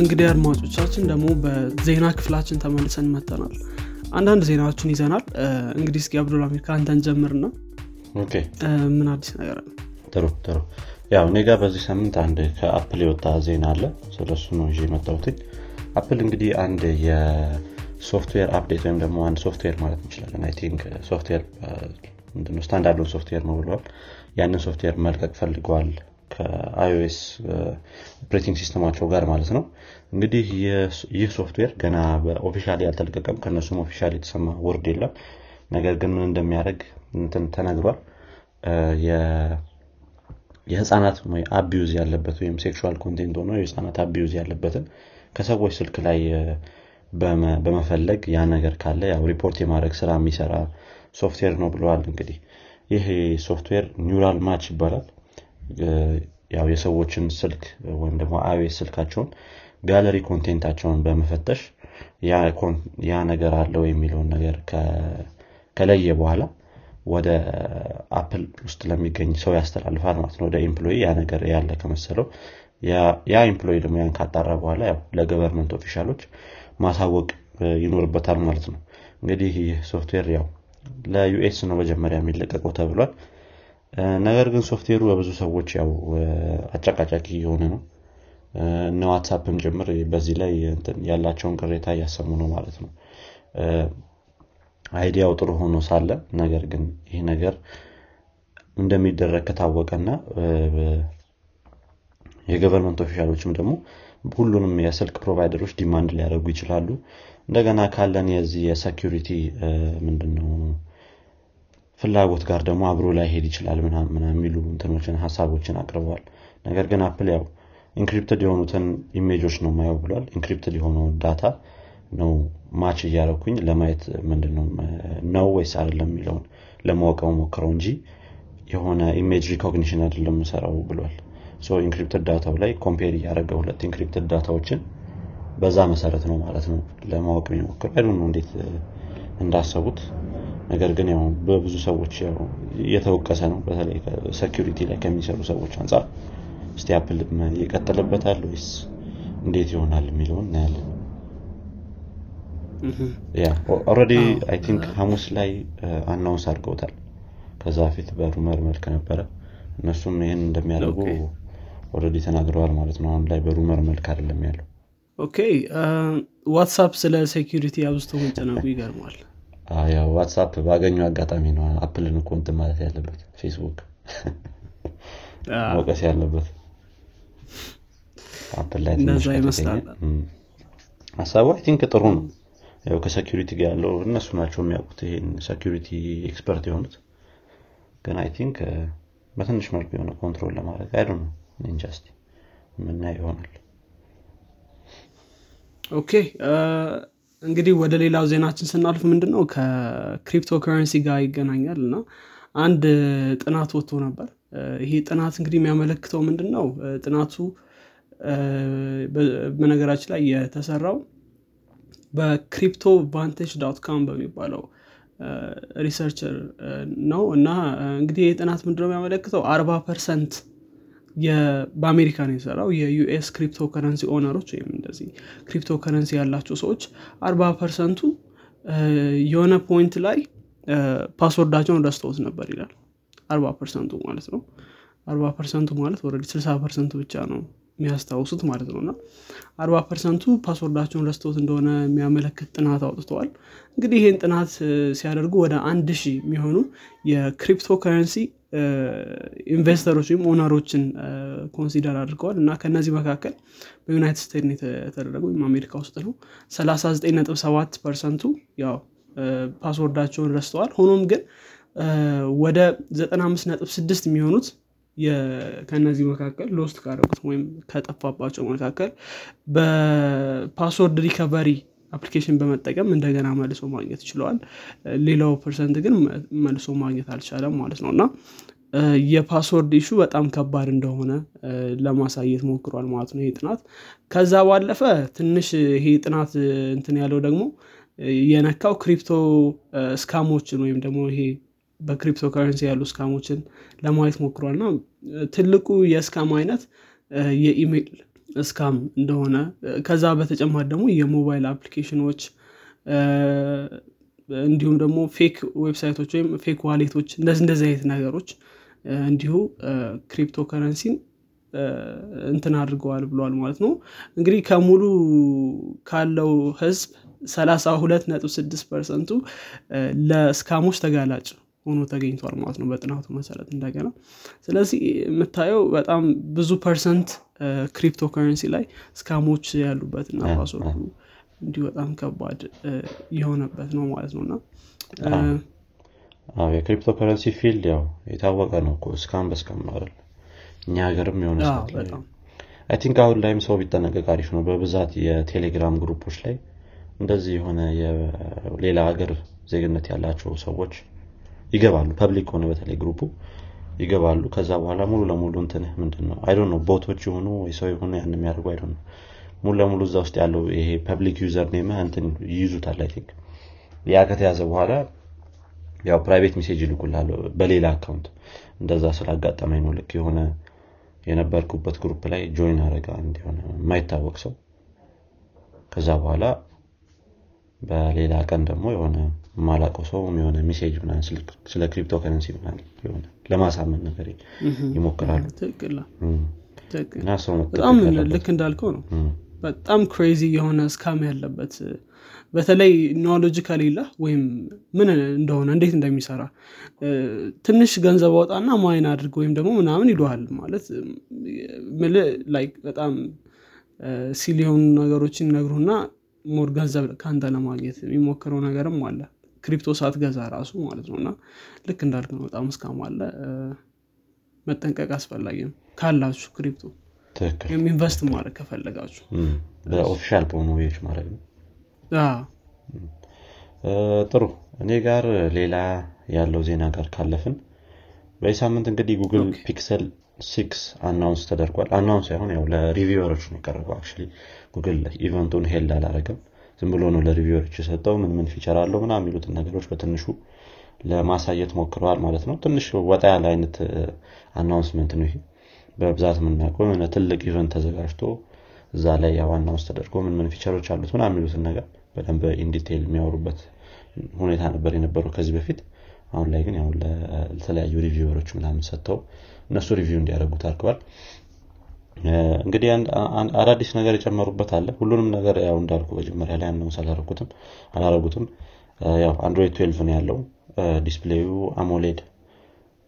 እንግዲህ አድማጮቻችን ደግሞ በዜና ክፍላችን ተመልሰን መጥተናል አንዳንድ ዜናዎችን ይዘናል። እንግዲህ እስኪ አብዱልአሚር ከአንተን ጀምርና ምን አዲስ ነገር ጥሩ ጥሩ። ያው እኔ ጋር በዚህ ሳምንት አንድ ከአፕል የወጣ ዜና አለ። ስለሱ ነው ይዤ የመጣሁት አፕል እንግዲህ አንድ የሶፍትዌር update ወይም ደግሞ አንድ ሶፍትዌር ማለት እንችላለን። I think ሶፍትዌር ስታንዳርዱን ሶፍትዌር ነው ብለዋል። ያንን ሶፍትዌር መልቀቅ ፈልገዋል ከ iOS operating system አቸው ጋር ማለት ነው። እንግዲህ ይህ ሶፍትዌር ገና በ officially አልተለቀቀም። ከእነሱም official የተሰማ word የለም። ነገር ግን ምን እንደሚያደርግ ተነግሯል። የህፃናት abuse ያለበት ወይም sexual content ሆኖ የህፃናት abuse ያለበትን ከሰዎች ስልክ ላይ በመፈለግ ያ ነገር ካለ ያው ሪፖርት የማድረግ ስራ የሚሰራ ሶፍትዌር ነው ብለዋል። እንግዲህ ይህ ሶፍትዌር neural match ይባላል ያው የሰዎችን ስልክ ወይም ደግሞ ወይስ ስልካቸውን gallery content አቸውን በመፈተሽ ያ ነገር አለው የሚለውን ነገር ከለየ በኋላ ወደ አፕል ውስጥ ለሚገኝ ሰው ያስተላልፋል ማለት ነው። ወደ employee ያ ነገር ያለ ከመሰለው ያ employee ደግሞ ያን ካጣራ በኋላ ለ government official ኦች ማሳወቅ ይኖርበታል ማለት ነው። እንግዲህ ይህ ሶፍትዌር ያው ለዩኤስ ነው መጀመሪያ የሚለቀቀው ተብሏል ነገር ግን ሶፍትዌሩ በብዙ ሰዎች ያው አጨቃጫቂ የሆነ ነው። እነ ዋትሳፕም ጭምር በዚህ ላይ ያላቸውን ቅሬታ እያሰሙ ነው ማለት ነው። idea ው ጥሩ ሆኖ ሳለ ነገር ግን ይህ ነገር እንደሚደረግ ከታወቀና የ government official ኦችም ደግሞ ሁሉንም የስልክ provider ኦች demand ሊያደርጉ ይችላሉ። እንደገና ካለን የዚህ የ security ምንድነው ፍላጎት ጋር ደግሞ አብሮ ላይሄድ ይችላል ምናምን የሚሉ እንትኖችን ሀሳቦችን አቅርበዋል። ነገር ግን አፕል ያው encrypted የሆኑትን image ኦች ነው ማየው ብሏል። encrypted የሆነው data ነው match እያረኩኝ ለማየት ምንድነው ነው ወይስ አይደለም የሚለውን ለማወቅ ሞክረው እንጂ የሆነ image recognition አይደለም ሰራው ብሏል። encrypted data ው ላይ compare እያደረገ ሁለት encrypted data ዎችን በዛ መሰረት ነው ማለት ነው ለማወቅ የሚሞክር አይዱ እንዴት እንዳሰቡት ነገር ግን ያው በብዙ ሰዎች እየተወቀሰ ነው። በተለይ security ላይ ከሚሰሩ ሰዎች አንጻር እስቲ አፕል ይቀጥልበታል ወይስ እንዴት ይሆናል የሚለውን እናያለን። Already I think ሐሙስ ላይ announce አድርገውታል። ከዛ ፊት በ rumor መልክ ነበረ። እነሱም ይህን እንደሚያደርጉ already ተናግረዋል ማለት ነው። አሁን ላይ በ rumor መልክ አይደለም ያለው። Okay። ዋትሳፕ ስለ security አብዝቶ መጨነቁ ይገርማል ያው ዋትሳፕ ባገኙ አጋጣሚ ነው አፕልን እኮ እንትን ማለት ያለበት ፌስቡክ መውቀስ ያለበት። አፕል ላይ ሀሳቡ I think ጥሩ ነው። ያው ከ security ጋር ያለው እነሱ ናቸው የሚያውቁት ይሄን security expert የሆኑት። ግን I think በትንሽ መልኩ የሆነ control ለማድረግ አይደ ነው ኢንጃስቲ ምናምን ይሆናል። Okay እንግዲህ ወደ ሌላው ዜናችን ስናልፍ ምንድን ነው ከክሪፕቶ ከረንሲ ጋር ይገናኛል እና አንድ ጥናት ወጥቶ ነበር። ይሄ ጥናት እንግዲህ የሚያመለክተው ምንድን ነው ጥናቱ በነገራችን ላይ የተሰራው በ CryptoVantage dot com በሚባለው researcher ነው እና እንግዲህ ይህ ጥናት ምንድነው የሚያመለክተው? አርባ percent በአሜሪካ ነው የሰራው። የዩኤስ cryptocurrency owner ኦች ወይም እንደዚህ ክሪፕቶ ከረንሲ ያላቸው ሰዎች አርባ percent ኡ የሆነ point ላይ password አቸውን ረስተውት ነበር ይላል። አርባ percent ኡ ማለት ነው። አርባ percent ኡ ማለት already ስልሳ percent ኡ ብቻ ነው የሚያስታውሱት ማለት ነው። እና አርባ percent ኡ password አቸውን ረስተውት እንደሆነ የሚያመለክት ጥናት አውጥተዋል። እንግዲህ ይህን ጥናት ሲያደርጉ ወደ አንድ ሺህ የሚሆኑ የ cryptocurrency investor ኦች ወይም owner ኦችን consider አድርገዋል እና ከነዚህ መካከል በዩናይትድ ስቴትስ የተደረገው ወይም አሜሪካ ውስጥ ነው። 39.7 percent ኡ ያው password አቸውን ረስተዋል። ሆኖም ግን ወደ 95.6 የሚሆኑት ከነዚህ መካከል ሎስት ካደረጉት ወይም ከጠፋባቸው መካከል በፓስወርድ ሪከቨሪ አፕሊኬሽን በመጠቀም እንደገና መልሶ ማግኘት ችለዋል። ሌላው ፐርሰንት ግን መልሶ ማግኘት አልቻለም ማለት ነው። እና የፓስወርድ ኢሹ በጣም ከባድ እንደሆነ ለማሳየት ሞክሯል ማለት ነው ይሄ ጥናት። ከዛ ባለፈ ትንሽ ይሄ ጥናት እንትን ያለው ደግሞ የነካው ክሪፕቶ ስካሞችን ወይም ደግሞ ይሄ በክሪፕቶ ከረንሲ ያሉ ስካሞችን ለማየት ሞክሯል። እና ትልቁ የስካም አይነት የኢሜይል እስካም እንደሆነ ከዛ በተጨማሪ ደግሞ የሞባይል አፕሊኬሽኖች እንዲሁም ደግሞ ፌክ ዌብሳይቶች ወይም ፌክ ዋሌቶች እንደዚህ እንደዚህ አይነት ነገሮች እንዲሁ ክሪፕቶ ከረንሲን እንትን አድርገዋል ብለዋል ማለት ነው። እንግዲህ ከሙሉ ካለው ህዝብ 32.6 ፐርሰንቱ ለስካሞች ተጋላጭ ሆኖ ተገኝቷል ማለት ነው በጥናቱ መሰረት እንደገና። ስለዚህ የምታየው በጣም ብዙ ፐርሰንት ክሪፕቶ ከረንሲ ላይ ስካሞች ያሉበት እና ፓስወርዱ እንዲሁ በጣም ከባድ የሆነበት ነው ማለት ነው እና የክሪፕቶ ከረንሲ ፊልድ ያው የታወቀ ነው እስካም በስካም ነው አይደል? እኛ ሀገርም የሆነ አይ ቲንክ አሁን ላይም ሰው ቢጠነቀቅ አሪፍ ነው በብዛት የቴሌግራም ግሩፖች ላይ እንደዚህ የሆነ ሌላ ሀገር ዜግነት ያላቸው ሰዎች ይገባሉ። ፐብሊክ ሆነ በተለይ ግሩፑ ይገባሉ። ከዛ በኋላ ሙሉ ለሙሉ እንትን ምንድን ነው አይዶ ነው ቦቶች የሆኑ ወይ ሰው የሆኑ ያን የሚያደርጉ አይዶ ነው ሙሉ ለሙሉ እዛ ውስጥ ያለው ይሄ ፐብሊክ ዩዘር ኔም እንትን ይይዙታል አይ ቲንክ ያ ከተያዘ በኋላ ያው ፕራይቬት ሜሴጅ ይልኩላሉ በሌላ አካውንት። እንደዛ ስላጋጠመኝ ነው ልክ የሆነ የነበርኩበት ግሩፕ ላይ ጆይን አረጋ እንዲሆነ የማይታወቅ ሰው። ከዛ በኋላ በሌላ ቀን ደግሞ የሆነ የማላቀው ሰው የሆነ ሜሴጅ ምናምን ስለ ክሪፕቶ ከረንሲ ምናምን ለማሳመን ነገር ይሞክራሉ። በጣም ልክ እንዳልከው ነው። በጣም ክሬዚ የሆነ ስካም ያለበት በተለይ ኖሎጂ ከሌለ ወይም ምን እንደሆነ እንዴት እንደሚሰራ ትንሽ ገንዘብ አወጣና ማይን አድርግ ወይም ደግሞ ምናምን ይለሃል ማለት ላይክ በጣም ሲል የሆኑ ነገሮችን ነግሩና ሞር ገንዘብ ከአንተ ለማግኘት የሚሞክረው ነገርም አለ ክሪፕቶ ሳትገዛ ራሱ ማለት ነው። እና ልክ እንዳልክ ነው። በጣም እስካም አለ። መጠንቀቅ አስፈላጊ ነው። ካላችሁ ክሪፕቶ ወይም ኢንቨስት ማድረግ ከፈለጋችሁ። በኦፊሻል በሆኑ ዌዎች ማድረግ ነው። ጥሩ። እኔ ጋር ሌላ ያለው ዜና ጋር ካለፍን በዚህ ሳምንት እንግዲህ ጉግል ፒክሰል ሲክስ አናውንስ ተደርጓል። አናውንስ ሳይሆን ያው ለሪቪወሮች ነው የቀረበው። ጉግል ኢቨንቱን ሄልድ አላረገም ዝም ብሎ ነው ለሪቪወሮች የሰጠው ምን ምን ፊቸር አለው ምና የሚሉትን ነገሮች በትንሹ ለማሳየት ሞክረዋል ማለት ነው። ትንሽ ወጣ ያለ አይነት አናውንስመንት ነው ይሄ። በብዛት የምናውቀው የሆነ ትልቅ ኢቨንት ተዘጋጅቶ እዛ ላይ አናውንስ ተደርጎ ምን ምን ፊቸሮች አሉት ምና የሚሉትን ነገር በደንብ ኢንዲቴይል የሚያወሩበት ሁኔታ ነበር የነበረው ከዚህ በፊት። አሁን ላይ ግን ለተለያዩ ሪቪወሮች ምናምን ሰጥተው እነሱ ሪቪው እንዲያደርጉት አድርገዋል እንግዲህ አዳዲስ ነገር የጨመሩበት አለ። ሁሉንም ነገር ያው እንዳልኩ መጀመሪያ ላይ አናውንስ አላረጉትም አላረጉትም ያው አንድሮይድ 12 ነው ያለው። ዲስፕሌዩ አሞሌድ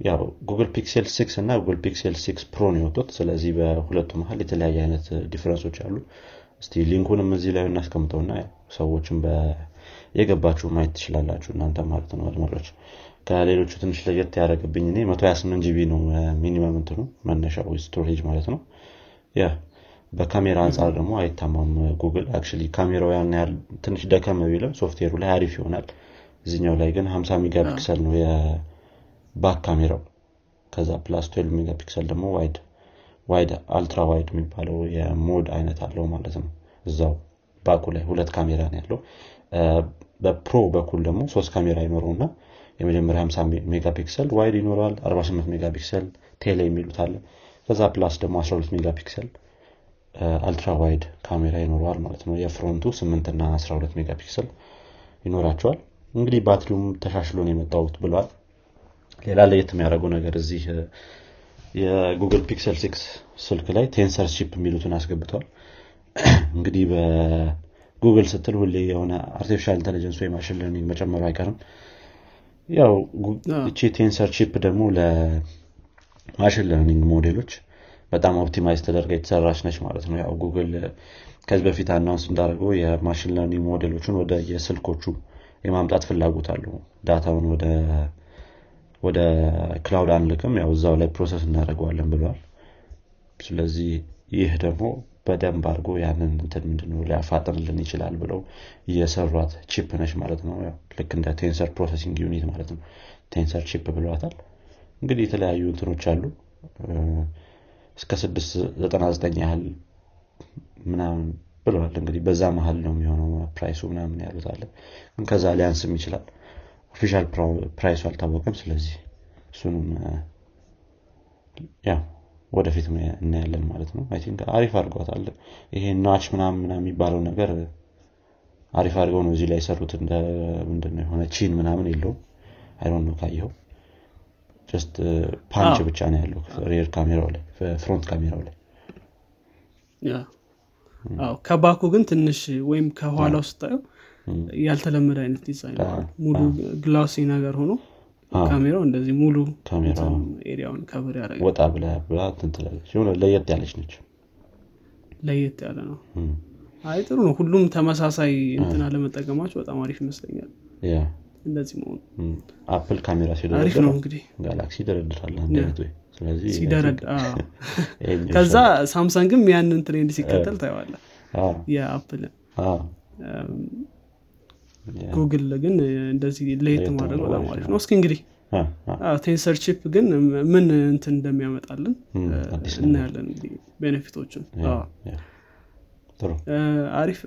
ያው ጉግል ፒክሴል 6 እና ጉግል ፒክሴል 6 ፕሮ ነው የወጡት። ስለዚህ በሁለቱ መሀል የተለያየ አይነት ዲፍረንሶች አሉ። እስቲ ሊንኩንም እዚህ ላይ እናስቀምጠውና ሰዎችም የገባችሁ ማየት ትችላላችሁ እናንተ ማለት ነው አድማጮች። ከሌሎቹ ትንሽ ለየት ያደረገብኝ እኔ 128 ጂቢ ነው ሚኒመም እንትኑ መነሻው ስቶሬጅ ማለት ነው ያ በካሜራ አንጻር ደግሞ አይታማም ጉግል አክ ካሜራው ያን ያህል ትንሽ ደከም ቢልም ሶፍትዌሩ ላይ አሪፍ ይሆናል። እዚኛው ላይ ግን 50 ሜጋ ፒክሰል ነው የባክ ካሜራው። ከዛ ፕላስ 12 ሜጋ ደግሞ ዋይድ ዋይድ አልትራ ዋይድ የሚባለው የሞድ አይነት አለው ማለት ነው። እዛው ባኩ ላይ ሁለት ካሜራ ነው ያለው። በፕሮ በኩል ደግሞ ሶስት ካሜራ ይኖረውና የመጀመሪያ 50 ሜጋ ፒክሰል ዋይድ ይኖረዋል 48 ሜጋ ቴሌ የሚሉት አለ ከዛ ፕላስ ደግሞ 12 ሜጋ ፒክሰል አልትራ ዋይድ ካሜራ ይኖረዋል ማለት ነው። የፍሮንቱ 8 እና 12 ሜጋ ፒክሰል ይኖራቸዋል። እንግዲህ ባትሪውም ተሻሽሎ ነው የመጣውት ብለዋል ሌላ ለየት የሚያደርገው ነገር እዚህ የጉግል ፒክሰል ሲክስ ስልክ ላይ ቴንሰር ቺፕ የሚሉትን አስገብተዋል እንግዲህ በጉግል ስትል ሁሌ የሆነ አርቲፊሻል ኢንቴሊጀንስ ወይ ማሽን ለርኒንግ መጨመሩ አይቀርም። ያው እቺ ቴንሰር ቺፕ ደግሞ ለማሽን ለርኒንግ ሞዴሎች በጣም ኦፕቲማይዝ ተደርጋ የተሰራች ነች ማለት ነው። ያው ጉግል ከዚህ በፊት አናውንስ እንዳደርገው የማሽን ለርኒንግ ሞዴሎችን ወደ የስልኮቹ የማምጣት ፍላጎት አለው። ዳታውን ወደ ወደ ክላውድ አንልክም ያው እዛው ላይ ፕሮሰስ እናደርገዋለን ብለዋል። ስለዚህ ይህ ደግሞ በደንብ አድርጎ ያንን እንትን ምንድነው ሊያፋጥንልን ይችላል ብለው እየሰሯት ቺፕ ነች ማለት ነው። ልክ እንደ ቴንሰር ፕሮሰሲንግ ዩኒት ማለት ነው። ቴንሰር ቺፕ ብለዋታል እንግዲህ የተለያዩ እንትኖች አሉ። እስከ 699 ያህል ምናምን ብለዋል። እንግዲህ በዛ መሀል ነው የሚሆነው ፕራይሱ ምናምን ግን ከዛ ሊያንስም ይችላል። ኦፊሻል ፕራይሱ አልታወቀም። ስለዚህ እሱንም ያው ወደፊት እናያለን ማለት ነው። ቲንክ አሪፍ አድርገዋታል ይሄ ናች ምናምን የሚባለው ነገር አሪፍ አድርገው ነው እዚህ ላይ የሰሩት። ምንድነው የሆነ chin ምናምን የለውም። አይሮን ነው ካየው just punch hole ብቻ ነው ያለው rear ካሜራው ላይ front ካሜራው ላይ. አዎ ከ back ኡ ግን ትንሽ ወይም ከኋላው ስታየው ያልተለመደ አይነት ዲዛይን ሙሉ glassy ነገር ሆኖ ካሜራው እንደዚህ ሙሉ area ውን cover ያደረገ ወጣ ብላ ብላ እንትን ትላለች የሆነ ለየት ያለች ነች። ለየት ያለ ነው። አይ ጥሩ ነው። ሁሉም ተመሳሳይ እንትን አለመጠቀማቸው በጣም አሪፍ ይመስለኛል እንደዚህ መሆኑ አፕል ካሜራ ሲደረድር ነው እንግዲህ። ጋላክሲ ይደረድራል አንድ አይነት ወይ ከዛ ሳምሰንግም ያንን trend ሲከተል ታየዋለ የአፕል ጉግል ግን እንደዚህ ለየት ማድረግ በጣም አሪፍ ነው። እስኪ እንግዲህ Tensor chip ግን ምን እንትን እንደሚያመጣልን እናያለን እንግዲህ። benefit ኦችን አሪፍ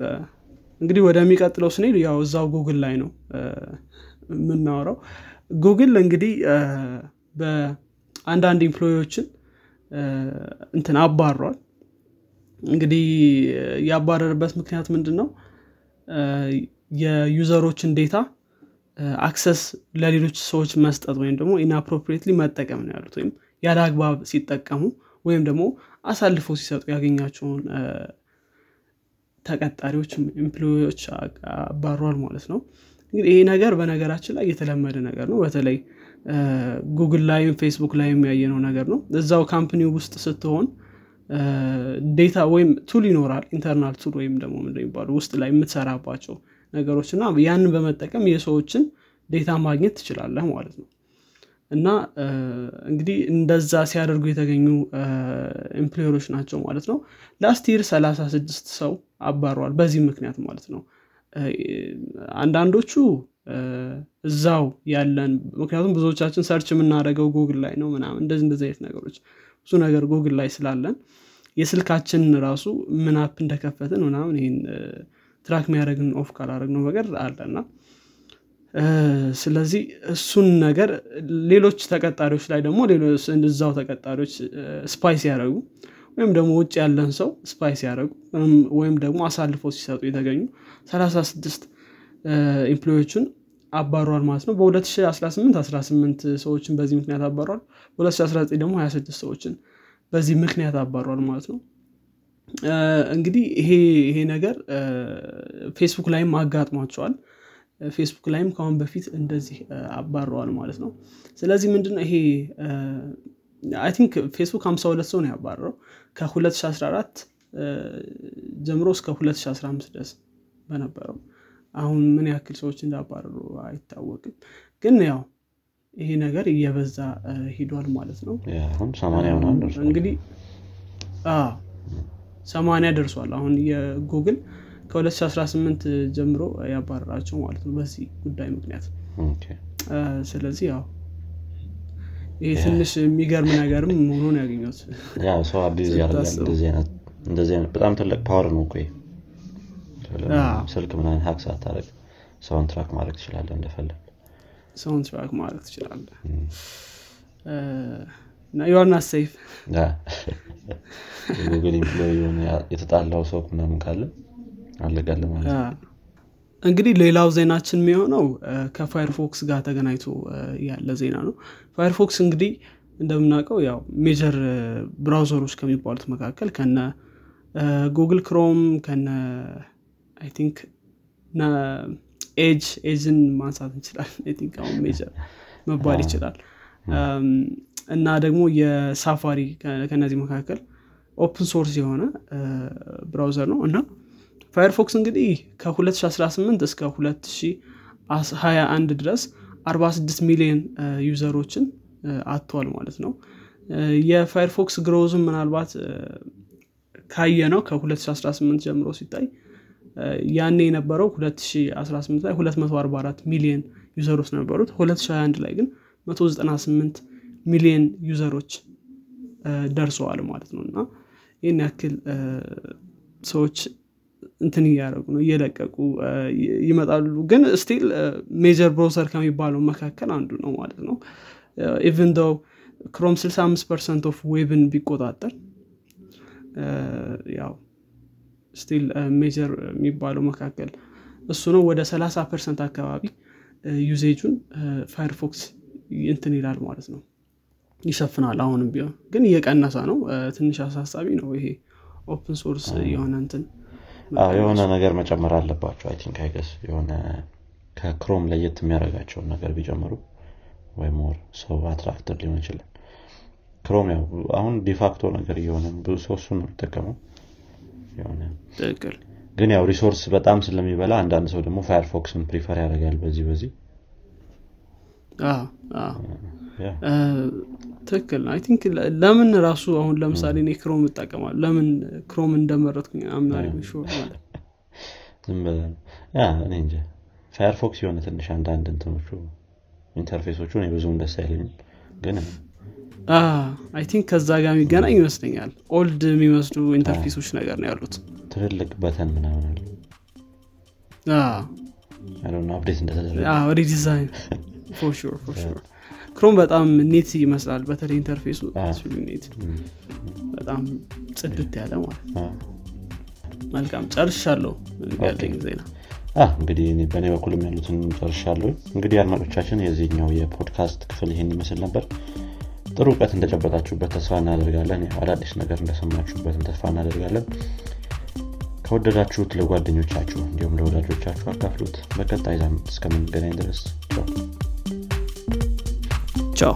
እንግዲህ ወደሚቀጥለው ስንሄድ ያው እዛው ጉግል ላይ ነው እ፣ የምናወራው። ጉግል እንግዲህ በአንዳንድ employee ዎችን እንትን አባሯል እንግዲህ ያባረርበት ምክንያት ምንድን ነው የ user ኦችን data access ለሌሎች ሰዎች መስጠት ወይም ደግሞ inappropriately መጠቀም ነው ያሉት ወይም ያለ አግባብ ሲጠቀሙ ወይም ደግሞ አሳልፈው ሲሰጡ ያገኛቸውን ተቀጣሪዎች employee ዎች አባሯል ማለት ነው። እንግዲህ ይሄ ነገር በነገራችን ላይ የተለመደ ነገር ነው። በተለይ ጉግል ላይም ፌስቡክ ላይም ያየነው ነገር ነው። እዛው company ውስጥ ስትሆን data ወይም tool ይኖራል internal tool ወይም ደግሞ የሚባሉ ውስጥ ላይ የምትሰራባቸው ነገሮች እና ያንን በመጠቀም የሰዎችን data ማግኘት ትችላለህ ማለት ነው። እና እንግዲህ እንደዛ ሲያደርጉ የተገኙ employee ዎች ናቸው ማለት ነው። last year 36 ሰው አባረዋል። በዚህ ምክንያት ማለት ነው። አንዳንዶቹ እዛው ያለን ምክንያቱም ብዙዎቻችን search የምናደርገው ጉግል ላይ ነው ምናምን እንደዚህ እንደዚህ አይነት ነገሮች ብዙ ነገር ጉግል ላይ ስላለን የስልካችንን ራሱ ምን app እንደከፈትን ምናምን ይህን track የሚያደረግን off ካላደረግነው በቀር አለና ስለዚህ እሱን ነገር ሌሎች ተቀጣሪዎች ላይ ደግሞ እዛው ተቀጣሪዎች spy ሲያደረጉ ወይም ደግሞ ውጭ ያለን ሰው spy ሲያደረጉ ወይም ደግሞ አሳልፈው ሲሰጡ የተገኙ 36 employee ዎችን አባሯል ማለት ነው። በ2018 18 ሰዎችን በዚህ ምክንያት አባሯል። በ2019 ደግሞ 26 ሰዎችን በዚህ ምክንያት አባሯል ማለት ነው። እንግዲህ ይሄ ይሄ ነገር ፌስቡክ ላይም አጋጥሟቸዋል። ፌስቡክ ላይም ከአሁን በፊት እንደዚህ አባረዋል ማለት ነው። ስለዚህ ምንድነው ይሄ I think ፌስቡክ 52 ሰው ነው ያባረረው። ከ2014 እ፣ ጀምሮ እስከ 2015 ድረስ በነበረው። አሁን ምን ያክል ሰዎች እንዳባረሩ አይታወቅም። ግን ያው ይሄ ነገር እየበዛ ሂዷል ማለት ነው። እንግዲህ ሰማንያ ደርሷል። አሁን የጉግል ከ2018 ጀምሮ ያባረራቸው ማለት ነው በዚህ ጉዳይ ምክንያት። ስለዚህ ያው ይሄ ትንሽ የሚገርም ነገርም ነው ያገኘት ሰው abuse ያደርጋል በጣም ትልቅ power ነው እኮ ስልክ ምናምን hack ሳታረግ ሰውን track ማድረግ ትችላለህ እንደፈለግ። ሰውን track ማድረግ ትችላለህ። እና you are not safe Yeah። የጉግል employee የተጣላው ሰው ምናምን ካለ አለጋለ ማለት ነው እንግዲህ ሌላው ዜናችን የሚሆነው እ፣ ከፋየርፎክስ ጋር ተገናኝቶ ያለ ዜና ነው። ፋየርፎክስ እንግዲህ እንደምናውቀው ያው major browser ኦች ከሚባሉት መካከል ከነ ጉግል ክሮም ከነ አይ ቲንክ ኤጅ ኤጅን ማንሳት እንችላለን። አሁን major መባል ይችላል። እና ደግሞ የሳፋሪ ከነዚህ መካከል open source የሆነ browser ነው። እና ፋየርፎክስ እንግዲህ ከ2018 እስከ 2021 ድረስ 46 ሚሊዮን user ኦችን እ፣ አጥተዋል ማለት ነው። የፋየርፎክስ growth ም ምናልባት ካየነው ከ2018 ጀምሮ ሲታይ ያኔ የነበረው 2018 ላይ 244 ሚሊዮን user ኦች ነበሩት። 2021 ላይ ግን 198 ሚሊዮን user ኦች ደርሰዋል ማለት ነው። እና ይህን ያክል ሰዎች እንትን እያደረጉ ነው እየለቀቁ ይመጣሉ። ግን still major browser ከሚባለው መካከል አንዱ ነው ማለት ነው። even though ክሮም 65 percent of web ን ቢቆጣጠር ያው still major የሚባለው መካከል እሱ ነው። ወደ 30 percent አካባቢ usage ኡን ፋየርፎክስ እንትን ይላል ማለት ነው። ይሸፍናል አሁንም ቢሆን ግን እየቀነሰ ነው። ትንሽ አሳሳቢ ነው ይሄ open source የሆነ እንትን የሆነ ነገር መጨመር አለባቸው። I think I guess የሆነ ከክሮም ለየት የሚያደርጋቸውን ነገር ቢጨምሩ ወይ more ሰው attract ሊሆን ይችላል። ክሮም ያው አሁን de facto ነገር እየሆነ ብዙ ሰው እሱን ነው የሚጠቀመው። የሆነ ትክክል። ግን ያው resource በጣም ስለሚበላ አንዳንድ ሰው ደግሞ ፋየርፎክስን prefer ያደርጋል በዚህ በዚህ ትክክል I think ለምን ራሱ አሁን ለምሳሌ እኔ ክሮም እጠቀማል ለምን ክሮም እንደመረጥኩኝ አምናሪ ማለት ዝም yeah እኔ እንጂ ፋየርፎክስ የሆነ ትንሽ አንዳንድ እንትኖቹ interface ኦቹ እኔ ብዙም ደስ አይለኝም። ግን I think ከዛ ጋር የሚገናኝ ይመስለኛል። old የሚመስሉ interface ኦች ነገር ነው ያሉት። ትልልቅ button ምናምን አለ update redesign ክሮም በጣም neat ይመስላል። በተለይ interface ኡ ኔት በጣም ጽድት ያለ ማለት መልካም። ጨርሻለሁ። ያለኝ ዜና። እንግዲህ በእኔ በኩልም ያሉትን ጨርሻለሁ እንግዲህ አድማጮቻችን የዚህኛው የፖድካስት ክፍል ይህን ይመስል ነበር። ጥሩ እውቀት እንደጨበጣችሁበት ተስፋ እናደርጋለን። አዳዲስ ነገር እንደሰማችሁበትም ተስፋ እናደርጋለን። ከወደዳችሁት ለጓደኞቻችሁ እንዲሁም ለወዳጆቻችሁ አካፍሉት። በቀጣይ እስከምንገናኝ ድረስ ቻው ቻው